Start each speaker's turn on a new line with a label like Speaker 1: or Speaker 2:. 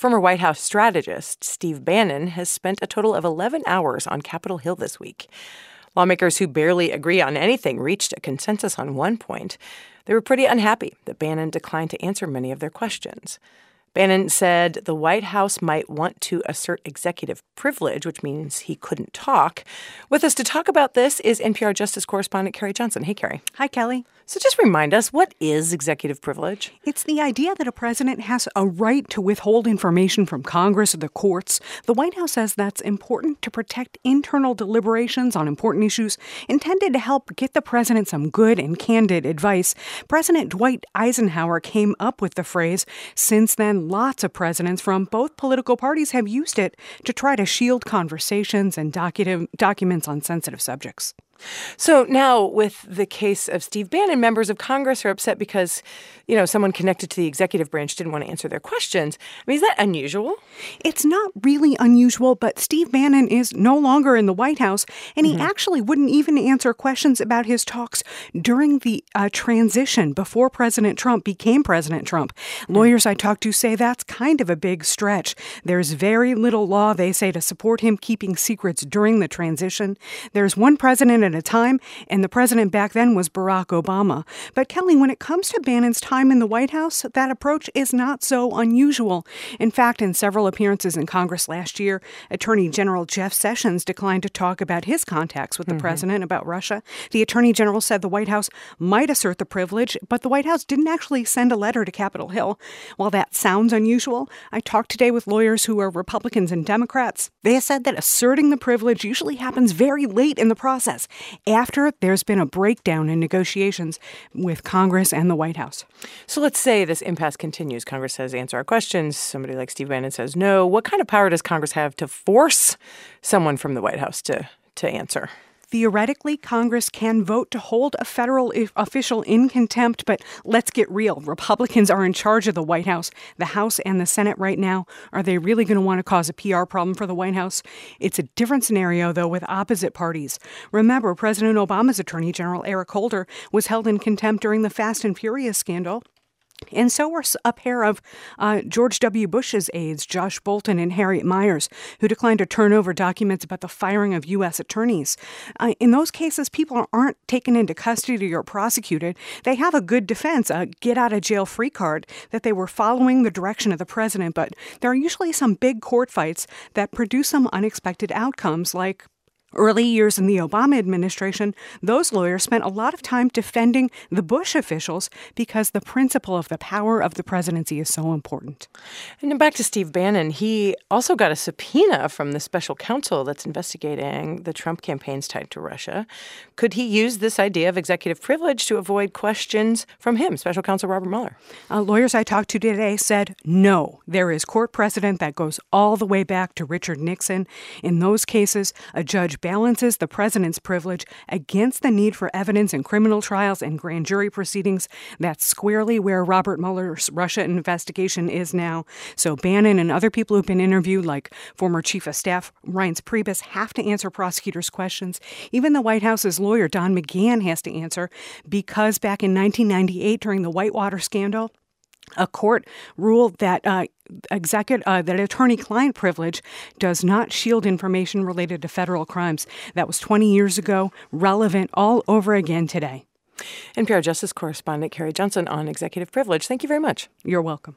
Speaker 1: Former White House strategist Steve Bannon has spent a total of 11 hours on Capitol Hill this week. Lawmakers who barely agree on anything reached a consensus on one point. They were pretty unhappy that Bannon declined to answer many of their questions. Bannon said the White House might want to assert executive privilege, which means he couldn't talk. With us to talk about this is NPR Justice correspondent Carrie Johnson. Hey, Carrie.
Speaker 2: Hi, Kelly.
Speaker 1: So just remind us what is executive privilege?
Speaker 2: It's the idea that a president has a right to withhold information from Congress or the courts. The White House says that's important to protect internal deliberations on important issues intended to help get the president some good and candid advice. President Dwight Eisenhower came up with the phrase. Since then, lots of presidents from both political parties have used it to try to shield conversations and docu- documents on sensitive subjects.
Speaker 1: So now, with the case of Steve Bannon, members of Congress are upset because, you know, someone connected to the executive branch didn't want to answer their questions. I mean, is that unusual?
Speaker 2: It's not really unusual, but Steve Bannon is no longer in the White House, and he mm-hmm. actually wouldn't even answer questions about his talks during the uh, transition before President Trump became President Trump. Mm-hmm. Lawyers I talked to say that's kind of a big stretch. There's very little law, they say, to support him keeping secrets during the transition. There's one president at a time, and the president back then was Barack Obama. But Kelly, when it comes to Bannon's time in the White House, that approach is not so unusual. In fact, in several appearances in Congress last year, Attorney General Jeff Sessions declined to talk about his contacts with the mm-hmm. president about Russia. The Attorney General said the White House might assert the privilege, but the White House didn't actually send a letter to Capitol Hill. While that sounds unusual, I talked today with lawyers who are Republicans and Democrats. They said that asserting the privilege usually happens very late in the process, after there's been a breakdown in negotiations with Congress and the White House.
Speaker 1: So let's say this impasse continues. Congress says, answer our questions. Somebody like Steve Bannon says, no. What kind of power does Congress have to force someone from the White House to, to answer?
Speaker 2: Theoretically, Congress can vote to hold a federal official in contempt, but let's get real. Republicans are in charge of the White House, the House, and the Senate right now. Are they really going to want to cause a PR problem for the White House? It's a different scenario, though, with opposite parties. Remember, President Obama's Attorney General Eric Holder was held in contempt during the Fast and Furious scandal. And so were a pair of uh, George W. Bush's aides, Josh Bolten and Harriet Miers, who declined to turn over documents about the firing of U.S. attorneys. Uh, in those cases, people aren't taken into custody or prosecuted. They have a good defense, a get out of jail free card, that they were following the direction of the president. But there are usually some big court fights that produce some unexpected outcomes, like Early years in the Obama administration, those lawyers spent a lot of time defending the Bush officials because the principle of the power of the presidency is so important.
Speaker 1: And back to Steve Bannon, he also got a subpoena from the special counsel that's investigating the Trump campaigns tied to Russia. Could he use this idea of executive privilege to avoid questions from him, special counsel Robert Mueller?
Speaker 2: Uh, lawyers I talked to today said no. There is court precedent that goes all the way back to Richard Nixon. In those cases, a judge balances the president's privilege against the need for evidence in criminal trials and grand jury proceedings. That's squarely where Robert Mueller's Russia investigation is now. So Bannon and other people who've been interviewed, like former Chief of Staff Reince Priebus, have to answer prosecutors' questions. Even the White House's lawyer, Don McGahn, has to answer because back in 1998, during the Whitewater scandal, a court ruled that uh, executive uh, that attorney-client privilege does not shield information related to federal crimes. That was 20 years ago, relevant all over again today.
Speaker 1: NPR Justice correspondent Carrie Johnson on executive privilege. Thank you very much.
Speaker 2: You're welcome.